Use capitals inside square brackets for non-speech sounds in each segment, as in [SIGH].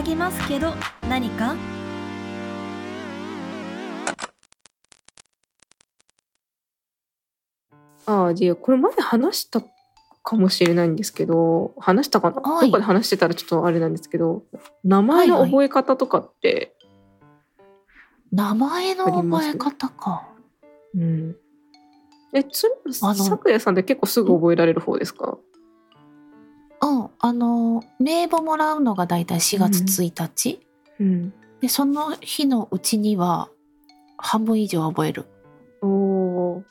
騒ぎますけど何か？ああ、じゃあこれ前話したかもしれないんですけど、話したかな、はい。どこで話してたらちょっとあれなんですけど、名前の覚え方とかって、名前の覚え方か。うん。え、つさくやさんって結構すぐ覚えられる方ですか？うん、あの名簿もらうのがだいたい4月1日、うん。でその日のうちには半分以上覚える、おー。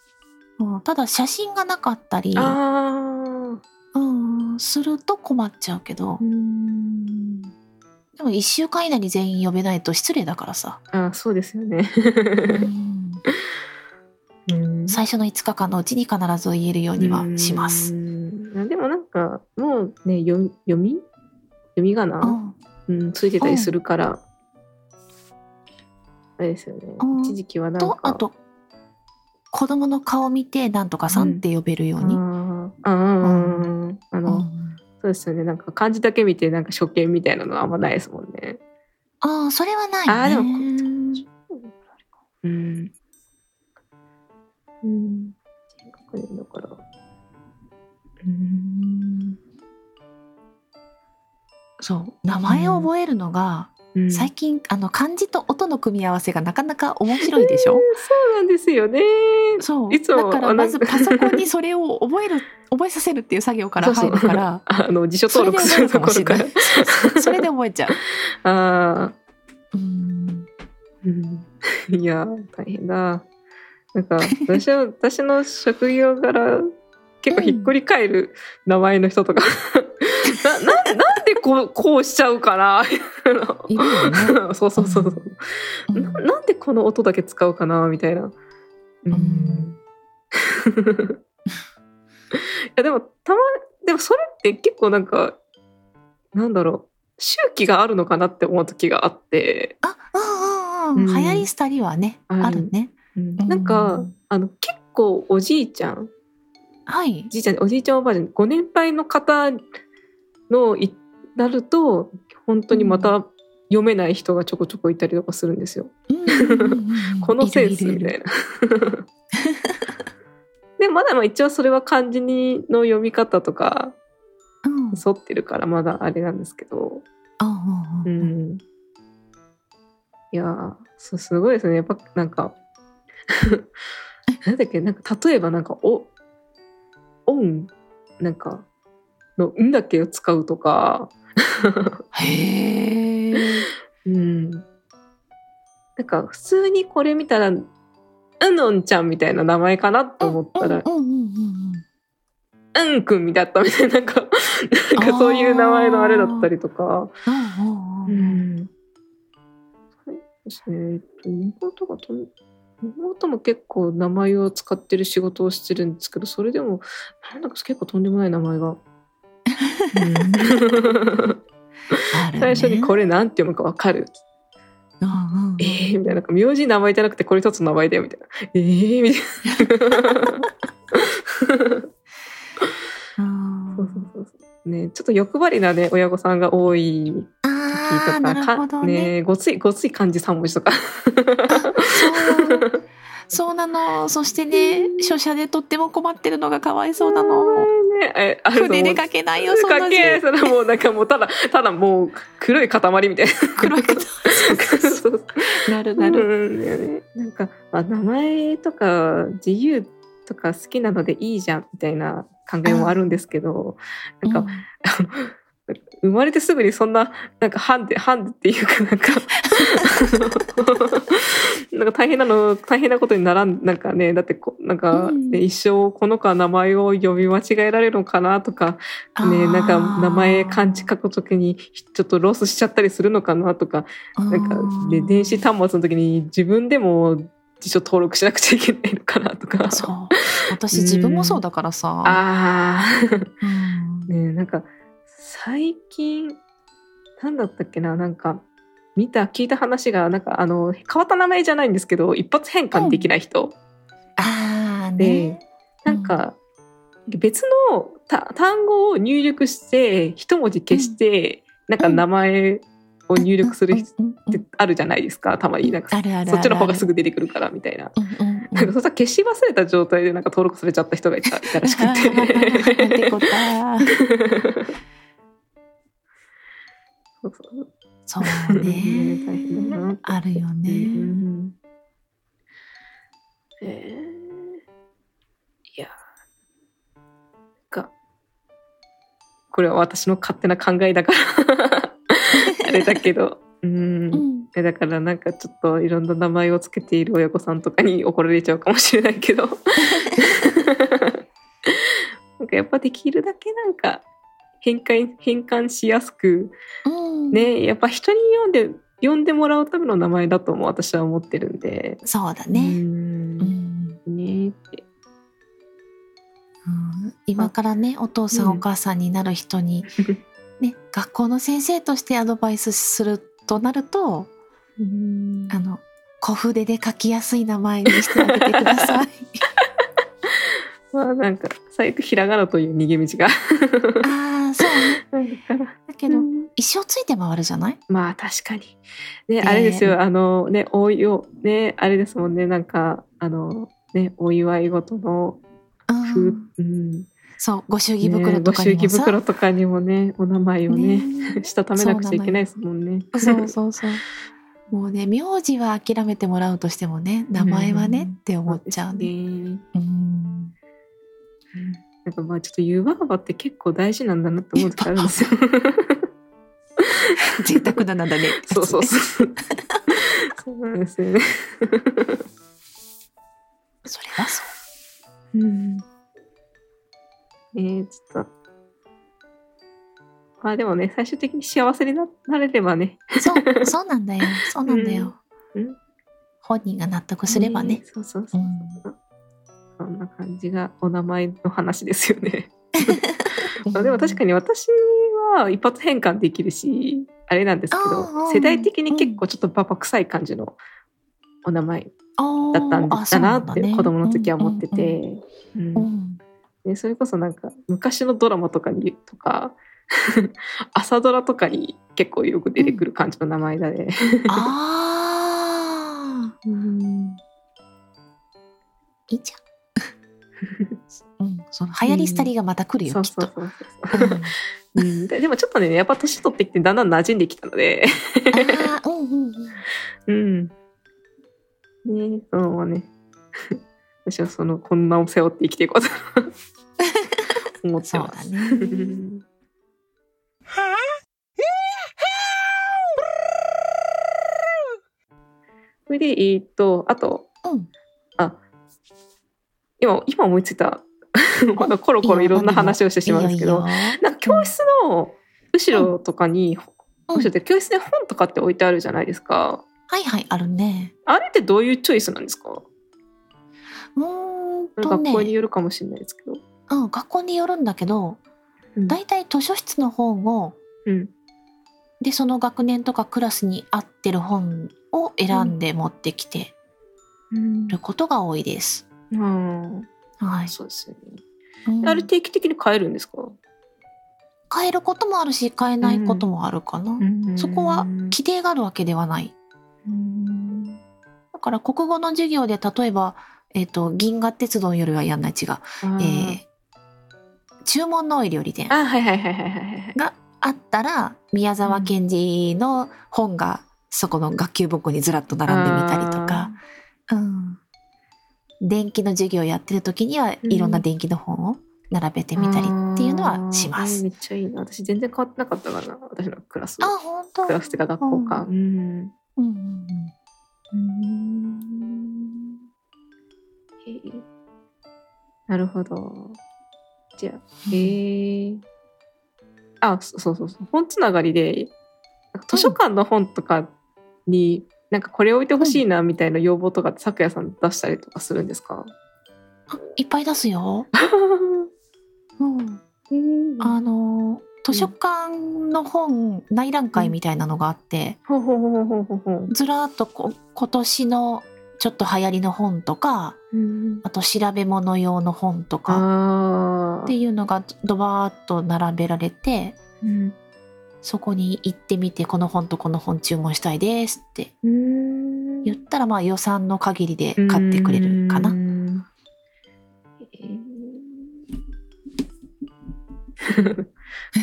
うん、ただ写真がなかったり、あうん、すると困っちゃうけどー。うん。でも1週間以内に全員呼べないと失礼だからさ、あーそうですよね。うん、[LAUGHS] うん最初の5日間のうちに必ず言えるようにはします。もなんかもうね読み読み？読み仮名、うん。うん、ついてたりするから、あれですよね、うん。一時期はなんか。とあと子供の顔見てなんとかさんって呼べるように。うんうんうん。あの、うん。そうですよね。なんか漢字だけ見てなんか初見みたいなのはあんまないですもんね。ああそれはないね。あーでもうん。うん。低学年だから。うんそう名前を覚えるのが、うん。最近あの漢字と音の組み合わせがなかなか面白いでしょ、そうなんですよね。そう。いつもだからあまずパソコンにそれを覚える覚えさせるっていう作業から入るから [LAUGHS] あの辞書登録するところから。しれない。それで覚えちゃう。[LAUGHS] あうん。ーうん。いやー大変だ。なんか私は [LAUGHS] 私の職業柄結構ひっくり返る名前の人とか、なななんでこうこうしちゃうかないるよね。[LAUGHS] そうそうそうそう、うん。ななんでこの音だけ使うかなみたいな。うん。ん。[LAUGHS] いやでもたまでもそれって結構なんかなんだろう。周期があるのかなって思う時があって、あうんうん流行り廃りはね、ある。あるね。うん。なんか、うんあの結構おじいちゃん。はい。じいちゃんおじいちゃんおばあちゃんご年配の方のいなると本当にまた読めない人がちょこちょこいたりとかするんですよ。うんうんうんうん [LAUGHS] このセンスみたるいな。[LAUGHS] でもまだまあ一応それは漢字にの読み方とかうん。沿ってるからまだあれなんですけど、あうんううんうん。ん、いやーすすごいですね。やっぱなんかなんだっけ？なんか例えばなんかお音なんかの「ん」だけ？を使うとか、へえうん、なんか普通にこれ見たら「うのんちゃん」みたいな名前かなと思ったらうんうんうんうん「うんくん」みたいだったみたいななんか [LAUGHS] なんかそういう名前のあれだったりとか。うんですね。えっと妹がと妹も結構名前を使ってる仕事をしてるんですけど、それでもなんだか結構とんでもない名前が。[LAUGHS] 最初にこれなんて読むかわかる。うんうんえー、みたいな。なんか名字名前じゃなくてこれ一つの名前だよみたいな。えー、みたいな。[LAUGHS] うんそうそうそう。ね、ちょっと欲張りなね、親御さんが多いあ時あとか、かねね、ごつい、ごつい漢字三文字とか。そうそうなのそしてね書写でとっても困ってるのがかわいそうなのね、えあ筆で書けないよそんな字。かけそれもうなんかもうただただもう黒い塊みたいな。黒い方そう。なるなる、なんか、まあ、名前とか自由とか好きなのでいいじゃんみたいな考えもあるんですけど、なんか、うん生まれてすぐにそんななんかハンデハンデっていうかなんか [LAUGHS] なんか大変なの大変なことにならんなんかねだってこなんか、うん。ね一生この子は名前を呼び間違えられるのかなとかねなんか名前漢字書くときにちょっとロスしちゃったりするのかなとかなんかで電子端末の時に自分でも辞書登録しなくちゃいけないのかなとか。そう。私自分もそうだからさ、[LAUGHS] あうん。あ [LAUGHS] ねなんか最近なんだったっけななんか見た聞いた話がなんかあの変わった名前じゃないんですけど一発変換できない人、ああでね。なんか別のた単語を入力して一文字消して、なんか名前を入力するってあるじゃないですかたまに。なんかそっちの方がすぐ出てくるからみたいな。うんうんうん。[LAUGHS] なんかそしたら消し忘れた状態でなんか登録されちゃった人がいたらしくて [LAUGHS] そうそうそう大変だなね。[LAUGHS] あるようねん。えー。いや。なんかこれは私の勝手な考えだから。[LAUGHS] あれだけど。うん。うん。えだからなんかちょっといろんな名前をつけている親御さんとかに怒られちゃうかもしれないけど。[LAUGHS] なんかやっぱできるだけなんか変換変換しやすくうん。ねやっぱ人に読んで呼んでもらうための名前だとも私は思ってるんで。うそうだね。ん。うん。ね。今からねお父さんお母さんになる人に [LAUGHS] ね学校の先生としてアドバイスするとなるとあの小筆で書きやすい名前にしてあげてください。[LAUGHS] まあなんか最悪ひらがなという逃げ道が。ああそうね。[LAUGHS] だけど、うん。一生ついて回るじゃない？まあ確かに。ねであれですよ。あのねおいをねあれですもんね。なんかあのねお祝い事のふ、うん、うん。そうご祝儀袋とかにね、ご祝儀袋とかにもねお名前をねねしたためなくちゃいけないですもんね。そうそうそう。もうね名字は諦めてもらうとしてもね名前はね、うん。って思っちゃうね。ね。うんなんかまあちょっと湯婆婆って結構大事なんだなって思う時あるんですよ。[LAUGHS] 贅沢ななんだね。そうそうそう。[LAUGHS] そうなんですよね。それはそうん。えー、ちょっと。まあでもね、最終的に幸せにななれればね。う。そうそうなんだよ。そうなんだよ。うんうん本人が納得すればね。そうそうそうう。そんな感じがお名前の話ですよね。[LAUGHS] まあでも確かに私は一発変換できるし、あれなんですけど、世代的に結構ちょっとババ臭い感じのお名前にだったんだなって子供の時は思ってうんて。でそれこそなんか昔のドラマとかにとか [LAUGHS] 朝ドラとかに結構よく出てくる感じの名前だね。ああ、[LAUGHS] うんいいじゃん。うん、その流行り廃りがまた来るよ、そうきっと。で [LAUGHS] でもちょっとねやっぱ年取ってきてだんだん馴染んできたので、ああ、うんうんうん。うん。ねそのままね [LAUGHS] 私はそのこんなを背負って生きていこうと [LAUGHS] 思ってます。だね。うんそれで、えーっと、あと、うん。あ、今、今思いついた、[LAUGHS] まだコロコロいろんな話をしてしまうんですけど、なんか教室の後ろとかに、うん。後ろで教室で本とかって置いてあるじゃないですか。はいはい、あるね。あれってどういうチョイスなんですか？うーんと学校にね、よるかもしれないですけど。うん、学校によるんだけど、うん。だいたい図書室の本を、うん。で、その学年とかクラスに合ってる本を選んで持ってきてることが多いです。うん。はい。そうですよね。うんあれ定期的に変えるんですか、変えることもあるし、変えないこともあるかな。そこは規定があるわけではない。うんだから国語の授業で例えば、えっ、と、銀河鉄道よりはやんない違う。えー注文の多い料理店あ、はいはいはいはいはいはい。があったら、宮沢賢治の本がそこの学級簿庫にずらっと並んでみたりとか、うん。電気の授業やってる時にはうんいろんな電気の本を並べてみたりっていうのはします。めっちゃいいな。私全然変わってなかったかな。私のクラス。あ、本当？クラスっていうか学校か。うん。うんうんへーなるほど。じゃあ、へえ。あ、そそうそうそう。本つながりで、図書館の本とかに、なんかこれ置いてほしいなみたいな要望とかって、咲夜さん出したりとかするんですか？あいっぱい出すよ。[LAUGHS] うん、あの図書館の本内覧会みたいなのがあって。ずらっとこ今年のちょっと流行りの本とかうん。あと調べ物用の本とかあっていうのがドバーッと並べられてーうんそこに行ってみてこの本とこの本注文したいですってうん言ったらまあ予算の限りで買ってくれるかな。うん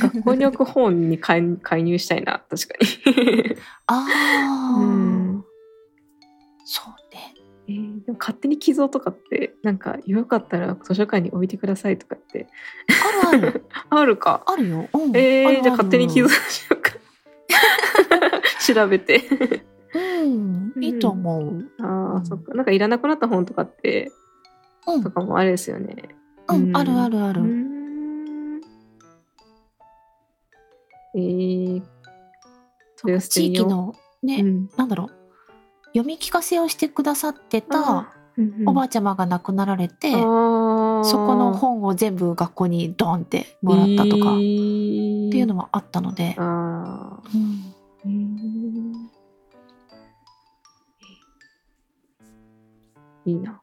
学校に置く本に介介入したいな確かに、ああ、うんそうね。えーでも勝手に寄贈とかってなんかよかったら図書館に置いてくださいとかって。あるある。[LAUGHS] あるか。あるよ。うん、えー、じゃあ勝手に寄贈しようか。[LAUGHS] 調べて。うん、いいと思う。ああ、うん。そっか。なんかいらなくなった本とかってうん、とかもあれですよね。うん、あるあるあうる。ん。えー、地域のね、うん。なんだろう読み聞かせをしてくださってたおばあちゃまが亡くなられて、そこの本を全部学校にドンってもらったとか、えっーていうのもあったので、いいな。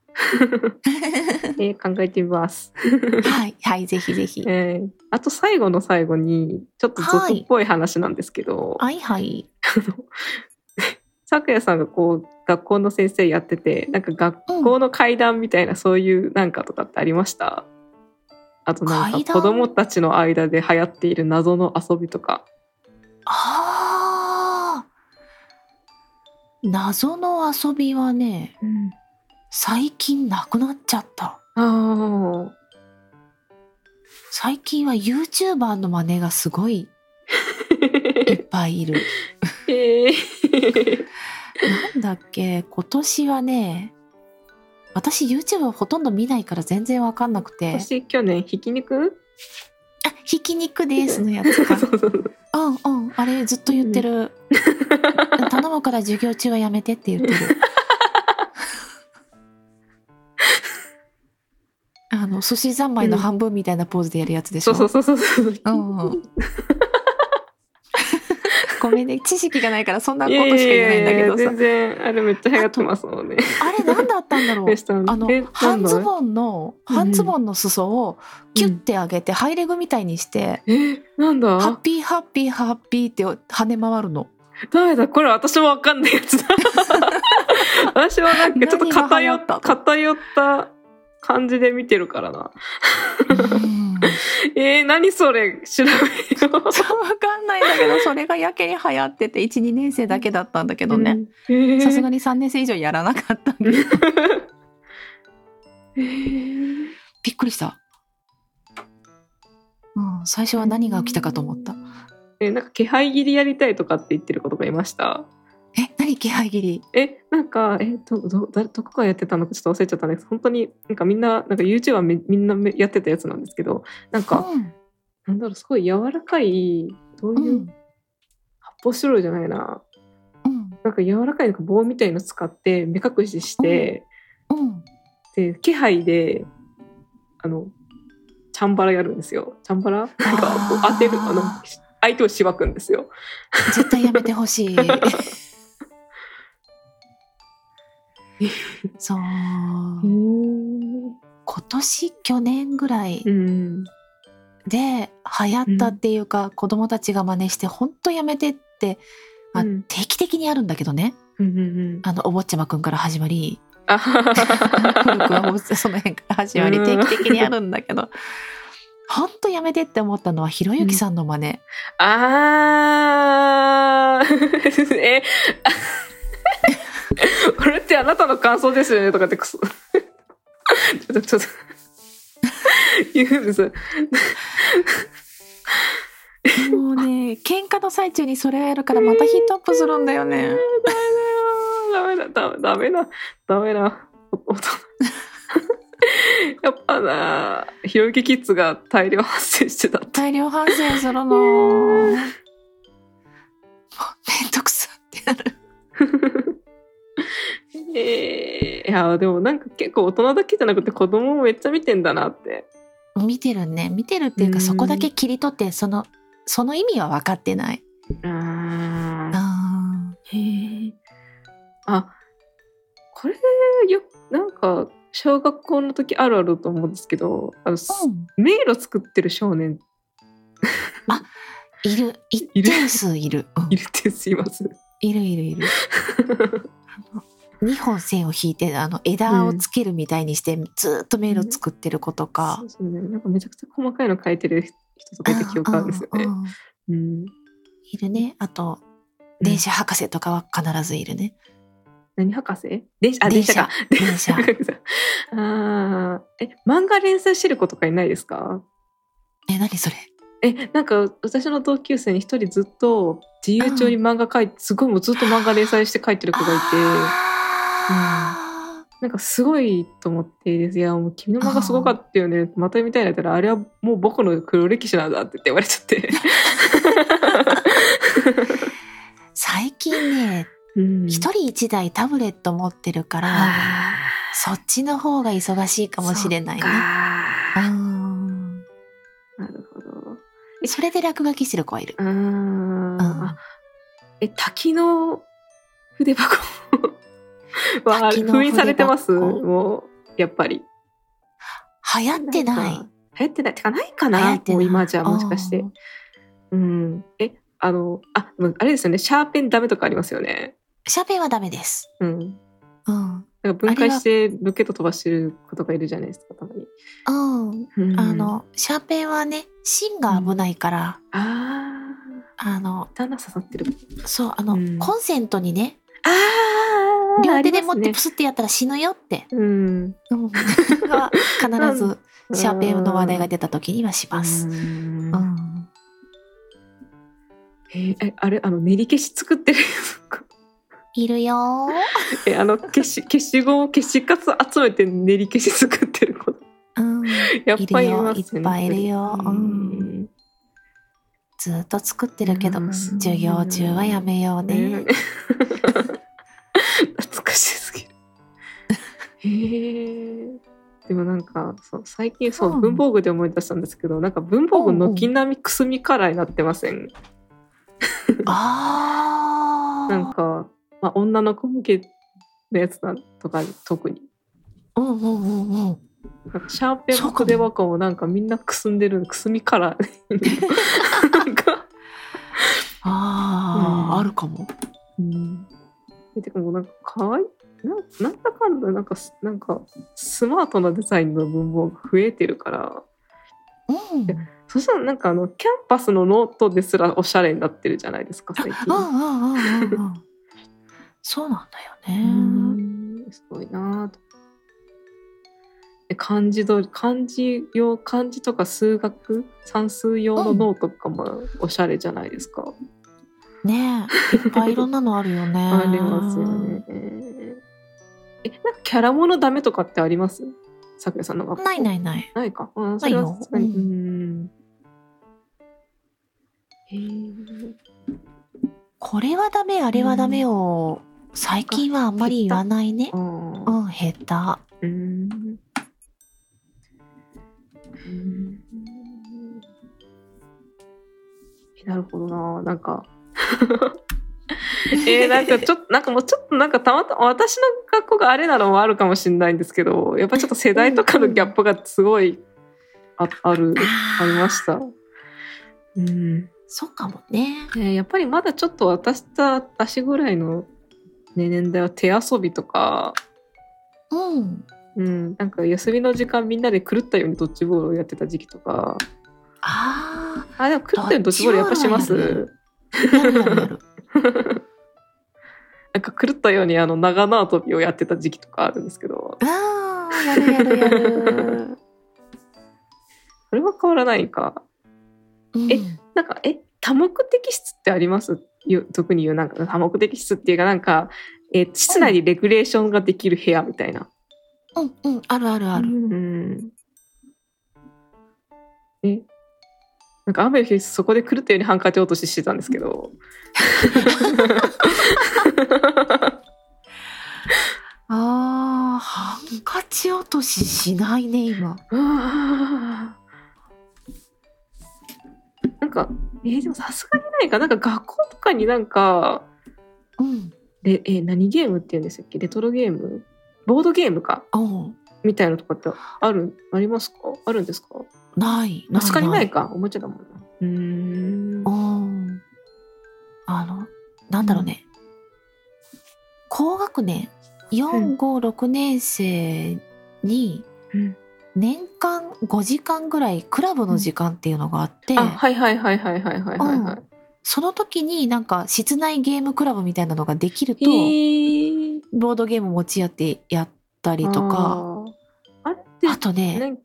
えー考えてみます。はい。はいぜひぜひ。えー。あと最後の最後にちょっと俗っぽい話なんですけど、はい。はい。咲夜さんがこう学校の先生やっててなんか学校の階段みたいなそういうなんかとかってありました、あとなんか子供たちの間で流行っている謎の遊びとか。ああ謎の遊びはね最近なくなっちゃった。あ最近は YouTuber の真似がすごいいっぱいいる。[LAUGHS] えーなんだっけ今年はね私 YouTube ほとんど見ないから全然わかんなくて。私去年ひき肉？あひき肉ですのやつか。[LAUGHS] そうそうそうう。んうんあれずっと言ってる、頼むから授業中はやめてって言ってる。[LAUGHS] あの寿司三昧の半分みたいなポーズでやるやつでしょ。そうそうそうそうそう。うんうんごめんね知識がないからそんなことしか言えないんだけどさいやいや全然あれめっちゃ流行ってますもんね。あれ何だったんだろう？あのえ半ズンボンのうん半ズボンの裾をキュッて上げてハイレグみたいにして、えなんだ？ハッピーハッピーハッピーって跳ね回るの。誰だこれ私もわかんないやつだ。[LAUGHS] 私はなんかちょっと偏ったの？偏った感じで見てるからな。[LAUGHS] う [LAUGHS] んえー、何それ？調べよう。わかんないんだけどそれがやけに流行ってて12年生だけだったんだけどねうん。さすがに。に3年生以上やらなかったんで [LAUGHS] えーびっくりした。うん、最初は何が起きたかと思った。えなんか気配切りやりたいとかって言ってる子とかいました？え、何気配切り？えなんかえどど誰どこがやってたの？かちょっと忘れちゃったんです本当になんかみんななんか YouTuber みみんなやってたやつなんですけどなんか、うん。なんだろうすごい柔らかいどういう、うん。発泡スチロールじゃないな。うん。なんか柔らかいなんか棒みたいの使って目隠しして、うん。で気配であのチャンバラやるんですよ。チャンバラ？なんか当てるあの相手をしばくんですよ。絶対やめてほしい。そう。今年去年ぐらいうん。で流行ったっていうか、子供たちが真似して本当やめてって、まあうん。定期的にあるんだけどね。うんうんうん。あのお坊ちゃまくんから始まり古くはその辺から始まりうん定期的にあるんだけど本当やめてって思ったのはひろゆきさんの真似、あーえ [LAUGHS] これってあなたの感想ですよね？とかってくそ。ちょっとちょっと。言うんですもうね喧嘩の最中にそれをやるからまたヒートアップするんだよね。ダメだダメだ。ダメだ。ダメだ。やっぱなひろゆきキッズが大量発生してた大量反省するの。[LAUGHS] めんどくさってなるえー、いやでもなんか結構大人だけじゃなくて子供もめっちゃ見てんだなって。見てるね。見てるっていうかうん。そこだけ切り取ってそのその意味は分かってない。ああへえあこれよなんか小学校の時あるあると思うんですけどあの、うん。迷路作ってる少年。いる。一いる。定数いる。うん。いるってすいます。いるいるいる [LAUGHS] 2本線を引いてあの枝をつけるみたいにして、ずーっと迷路作ってる子とか。そう、そうね。なんかめちゃくちゃ細かいの書いてる人とかいた記憶あるんですよね。うん。うん。うん。いるね。あとうん。電車博士とかは必ずいるね、何博士？電車、あ、電車。か。電車。[LAUGHS] ああ、え、漫画連載してる子とかいないですか？え何それ？え、なんか私の同級生に一人ずっと自由帳に漫画描いて、すごいもうずっと漫画連載して書いてる子がいて、あなんかすごいと思って、いや、もう君の漫画すごかったよね。また見たいなって言ったら、あれはもう僕の黒歴史なんだって言われちゃって。ー最近ねうん。一、人一台タブレット持ってるから、あそっちの方が忙しいかーもしれないね。なるほど。それで落書きしてる子はいる。あー。あえ、滝の筆箱 [LAUGHS] は滝の封印されてます？もう、やっぱり。流行ってない流行ってない。てかないかな？もう今じゃもしかして。うん。え、あの、あ、あれですよね。シャーペンダメとかありますよね。シャーペンはダメですうん。うんなんか分解してロケット飛ばしてる子とかいるじゃないですか、たまに。うんうんあ、のシャーペンはね芯が危ないから、ああのー、旦那刺さってる。そうあの、うんコンセントにねあー両手で持ってプスってやったら死ぬよって、ねうん。[LAUGHS] 必ずシャーペンの話題が出た時にはします。うんうんえーえ、あれ、あの、練り消し作ってるいるよー。[LAUGHS] え、あの、消し、消しゴム、消しカス集めて練り消し作ってる子。うん、やっぱりいますよね。いっぱいいるよううんん。ずっと作ってるけど、うん授業中はやめようね。懐かしすぎる。へえ。でもなんかそう最近そう、うん文房具で思い出したんですけどなんか文房具軒並みくすみカラーになってません？ああ。[LAUGHS] なんか、まあ、女の子向けのやつだとか特にうんうんうんうん。なんかシャーペンもの筆箱もなんかみんなくすんでるくすみカラーなんか、[LAUGHS] ああ、うんあるかも。うん、ってかもうなんかかわいいななんだかんだなんかすなんかスマートなデザインの文房具増えてるからうん。そしたらなんかあのキャンパスのノートですらおしゃれになってるじゃないですか最近。うんうんうんうんうん。[LAUGHS] そうなんだよね。んすごいなぁと。で漢字ど漢字用漢字とか数学算数用のノートとかもおしゃれじゃないですか。ねえ、いっぱいいろんなのあるよね。[LAUGHS] ありますよね。えなんかキャラものダメとかってあります？さくらさんの学校ないないない。ないか。あそれはないよさすがに。ううん。へーこれはダメ、あれはダメを、最近はあんまり言わないね。あうーん、減った。うん。うんなるほどな。なんか。[LAUGHS] えー、なんかちょっと、なんかもうちょっとなんかたまたま私の学校があれなのもあるかもしれないんですけど、やっぱちょっと世代とかのギャップがすごいあある、ありました。うん。そうかもね。ね、やっぱりまだちょっと私と私ぐらいの、ね、年代は手遊びとか、うん。うん、なんか休みの時間みんなで狂ったようにドッジボールをやってた時期とか、ああ、でも狂ったようにドッジボールやっぱします [LAUGHS] なんか狂ったようにあの長縄跳びをやってた時期とかあるんですけど、ああ、やるやるやる。それは変わらないか。うんえなんか、え、多目的室ってあります？よ特に言う、なんか多目的室っていうかなんか、えー室内にレギュレーションができる部屋みたいな。うんうん、あるあるある。うん。え、なんか雨の日そこで狂ったようにハンカチ落とししてたんですけど。[LAUGHS] ああ、ハンカチ落とししないね、今。なんか、えーでもさすがにないか。なんか学校とかになんか、うん。レえー何ゲームって言うんですっけ？レトロゲーム？ボードゲームか？みたいなのとかってある、ありますか？あるんですか？ない確かにないか？おもちゃだもんうん。あのなんだろうね、高学年四五六年生に年間五時間ぐらいクラブの時間っていうのがあって、あはいはいはいはいはいはいはい、はい、その時になんか室内ゲームクラブみたいなのができると、ー、ボードゲーム持ち合ってやったりとか。あとね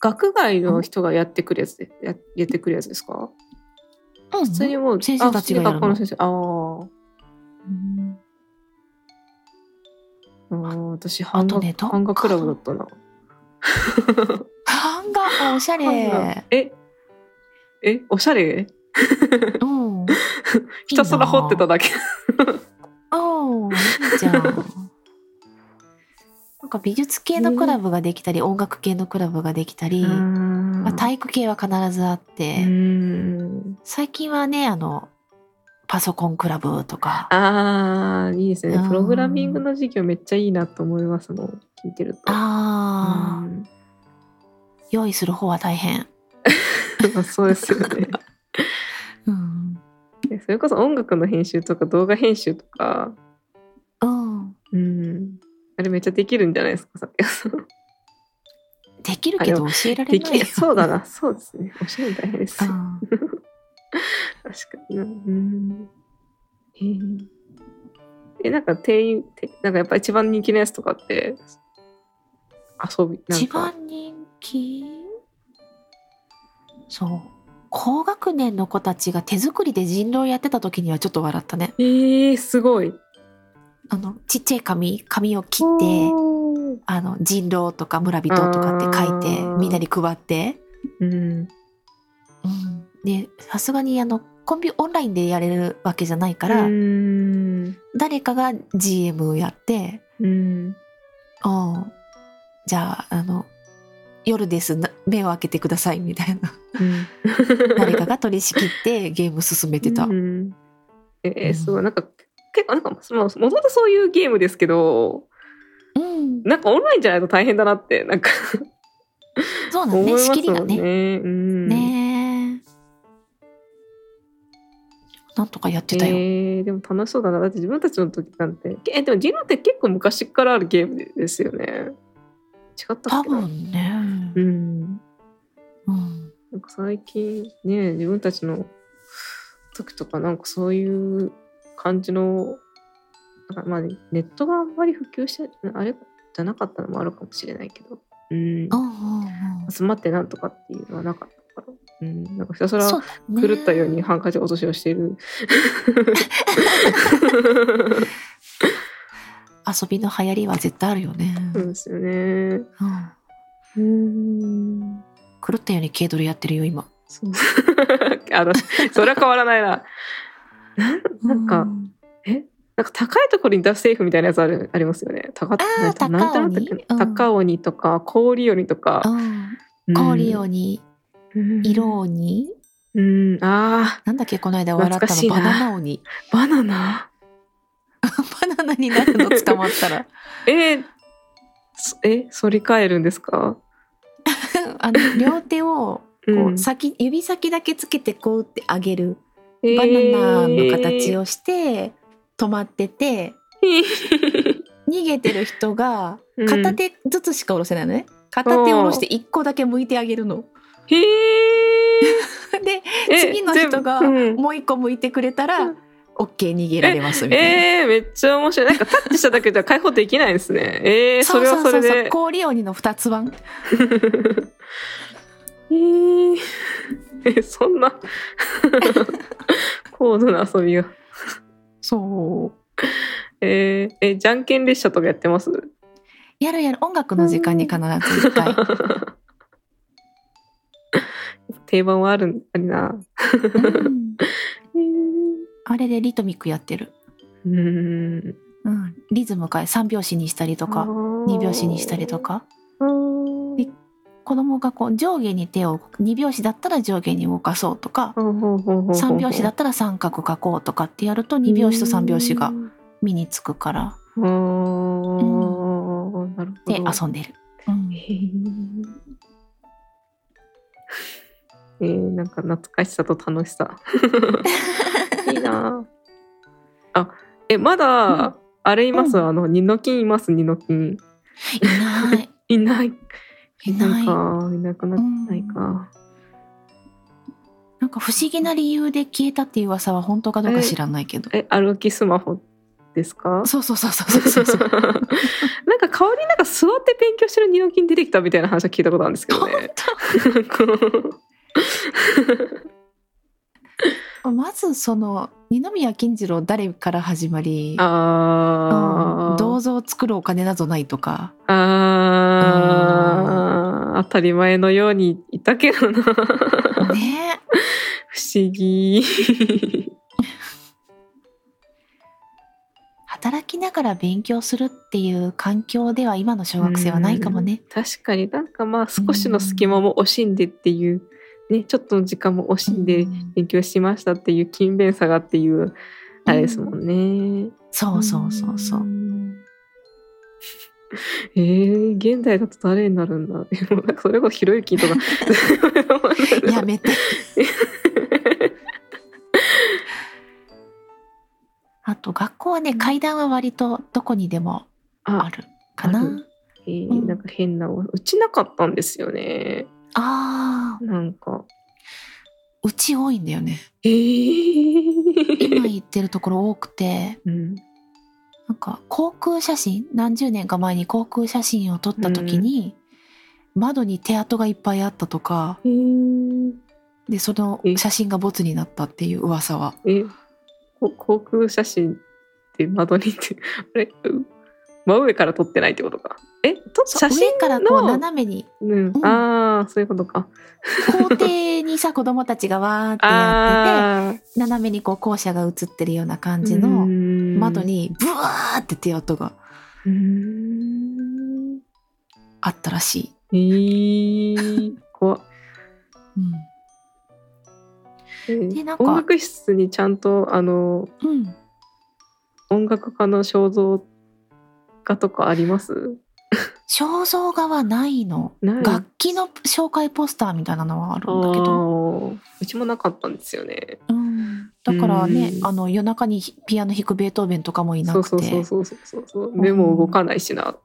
学外の人がやってくるやつでややってくるやつですか？うん。普通にもう先生たちがやるの。あ先生。あー。あー私あ版画,、とね画クラブだったな。版画、おしゃれ。え？え？おしゃれ？うん。[LAUGHS] ひたすら掘ってただけ。うん、いいじゃん。なんか美術系のクラブができたり、音楽系のクラブができたり、まあ、体育系は必ずあって、うん。最近はね、あの、パソコンクラブとか、ああいいですね。うん。プログラミングの授業めっちゃいいなと思いますもん聞いてると。ああ、うん。用意する方は大変。ま [LAUGHS] あそうですよね。[LAUGHS] うん。でそれこそ音楽の編集とか動画編集とか。うん。うんあれめっちゃできるんじゃないですかさっき。[LAUGHS] できるけど教えられでない。き [LAUGHS] そうだな。そうですね。おしゃれ大変です。確うん。かにな。うん。へええなんか店員てなんかやっぱ一番人気のやつとかって？遊びなん一か番人気？そう。高学年の子たちが手作りで人狼やってた時にはちょっと笑ったね。えー、すごいあの、ちっちゃい紙、紙を切って、あの、人狼とか村人とかって書いてみんなに配って。うんうん。で、さすがにあの、コンビオンラインでやれるわけじゃないから、うん誰かが GM やって、うんうん。じゃあ、あの、夜です。な目を開けてくださいみたいな。うん [LAUGHS] 誰かが取り仕切ってゲーム進めてた。うんえー、すごいなんか結構なんかもともとそういうゲームですけどうん。なんかオンラインじゃないと大変だなってなんかそうなんね。思います仕切りがね。ね。うん、ねえ。なんとかやってたよ。えー、でも楽しそうだなだって自分たちの時なんてえでもジノって結構昔からあるゲームですよね違ったっ多分ね。うんうん。なんか最近ね自分たちの時とかなんかそういう感じのなんかまあネットがあんまり普及してあれじゃなかったのもあるかもしれないけど、うん。集まってなんとかっていうのはなかったから、うん、なんかひたすら狂ったようにハンカチ落としをしている。[LAUGHS] 遊びの流行りは絶対あるよね。そうですよね。うんうん。狂ったように軽ドルやってるよ今。そう [LAUGHS] あのそれは変わらないな。[LAUGHS] なんか、うん。なんか高いところに出すセーフみたいなやつあるありますよね。高あーなんてなんてなんだっけ？高鬼とか氷鬼とか。うん。氷鬼、うん。色鬼、うん、あなんだっけ？この間笑ったのバナナ鬼。ーバナナ？[LAUGHS] バナナになるの？捕まったら。[LAUGHS] ええ反り返るんですか、あの両手をこう先、指先だけつけてこうって上げる。えーバナナの形をして止まってて、[LAUGHS] 逃げてる人がうん片手ずつしか下ろせないのね。片手を下ろして1個だけ向いてあげるの。へ [LAUGHS] えでえ次の人がもう1個向いてくれたらうん OK 逃げられますみたいな。えー、めっちゃ面白い。なんかタッチしただけじゃ開放できないんですね。えー、それはそれうううで。氷鬼の2つ版。えー、[LAUGHS] え、そんな？[LAUGHS] 高度な遊びが。そう。えー、え、じゃんけん列車とかやってます？やるやる音楽の時間に必ず1回。[LAUGHS] 定番はあるありな。うんあれでリトミックやってる。うーん。うん、リズム変え3拍子にしたりとか2拍子にしたりとかー。子供がこう上下に手を2拍子だったら上下に動かそうとか3 3拍子だったら三角書こうとかってやると2拍子と3拍子が身につくからあーなるほど。で遊んでる。うんえー、なんか懐かしさと楽しさ。[LAUGHS] いいなあ。あ、え、まだ、あれいます、うんあの、ニノキンいます、ニノキン。いない。[LAUGHS] いない。いないか、いなくなってないか。なんか不思議な理由で消えたっていう噂は本当かどうか知らないけど。え、歩きスマホですか？そうそうそうそうそうそう。[LAUGHS] なんか代わりになんか座って勉強してるニノキン出てきたみたいな話は聞いたことあるんですけど本ね。当？[LAUGHS] まずその二宮金次郎誰から始まり、あーうん銅像を作るお金などないとか。あー当たり前のようにいたけどな。ね不思議。[LAUGHS] 働きながら勉強するっていう環境では今の小学生はないかもね。確かになんかまあ少しの隙間も惜しんでっていう、ね、ちょっとの時間も惜しんでうん勉強しましたっていう勤勉さがっていう、あれですもんね。そうそうそうそう。ん。[LAUGHS] えー、現代だと誰になるんだでもなんかそれこそひろゆきとか。[LAUGHS] やめて。[LAUGHS] あと学校はね階段は割とどこにでもああ、るかな。えーなんか変な、うちなかったんですよね。ああなんか。うち多いんだよね。えー、今言ってるところ多くてうん、なんか航空写真何十年か前に航空写真を撮った時に、窓に手跡がいっぱいあったとかえー、でそのえ写真がボツになったっていう噂は。え、こ航空写真って窓にって、あれ？う [LAUGHS] 真上から撮ってないってことか。え、撮っそう写真上からこうの、斜めにうん、うんああ、そういうことか。校庭にさ子供たちがわーってやってて [LAUGHS] 斜めにこう校舎が映ってるような感じうのん窓。にブワーって手跡が。あったらしい。えー、怖っえでなんか音楽室にちゃんとあのうん、うん、音楽家の肖像画とかあります？肖像画はないの。楽器の紹介ポスターみたいなのはあるんだけど、うちもなかったんですよね。うん、だからねうん。あの夜中にピアノ弾くベートーベンとかもいなそうくて。そうそうそうそうそう目も動かないしな。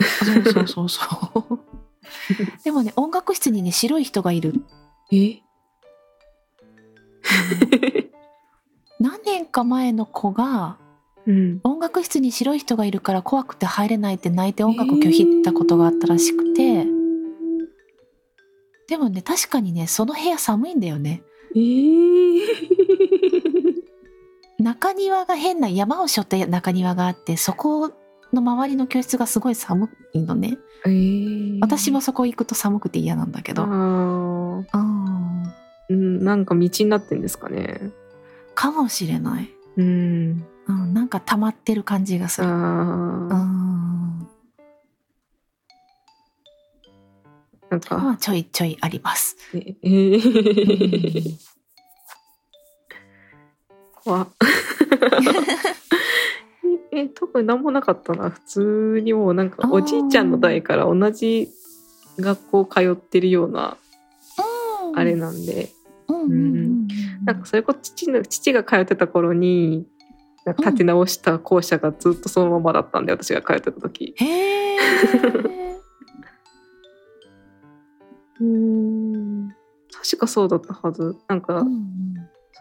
そうそうそうそう。でもね音楽室にね白い人がいる。え？何年か前の子がうん。音楽室に白い人がいるから怖くて入れないって泣いて音楽を拒否ったことがあったらしくて、でもね確かにねその部屋寒いんだよね。えー、[LAUGHS] 中庭が変な山を背負った中庭があってそこの周りの教室がすごい寒いのね。えー、私もそこ行くと寒くて嫌なんだけど。あー。うんうん、なんか道になってんですかね。かもしれない、うん。うん、なんか溜まってる感じがする。うあんー。なんか、まあちょいちょいあります。ええー、[LAUGHS] [LAUGHS] え、特になんもなかったな。普通にもうなんかおじいちゃんの代から同じ学校通ってるようなあれなんで、うんうんうん。うん。なんかそれこそ父の父が通ってた頃に立て直した校舎がずっとそのままだったんで、私が通ってた時。へえ [LAUGHS] うん。確かそうだったはず。なんか、うん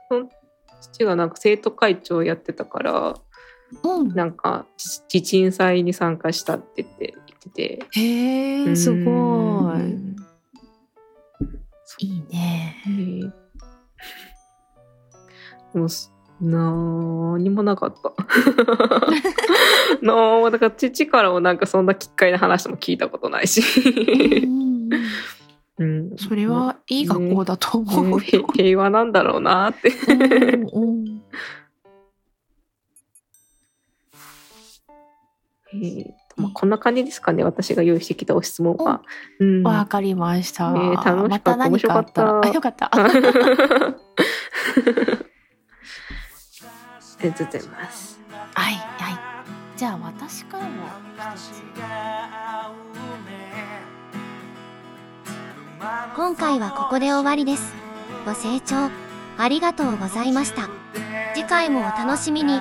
その父がなんか生徒会長やってたから、うんうんなんか地鎮祭に参加したって言って言ってて。へえすごいうんいいねもうすなーにもなかった。[LAUGHS] なーだから父からもなんかそんな奇怪な話も聞いたことないし。うんそれはいい学校だと思うねよ。へ [LAUGHS] 平和なんだろうなって。えーとまあ、こんな感じですかね私が用意してきたお質問は。うんわかりました。ね楽しかったまた何かあったよかった。[LAUGHS] ありがとうございます。はいはい。じゃあ私からも。今回はここで終わりですご清聴ありがとうございました。次回もお楽しみに。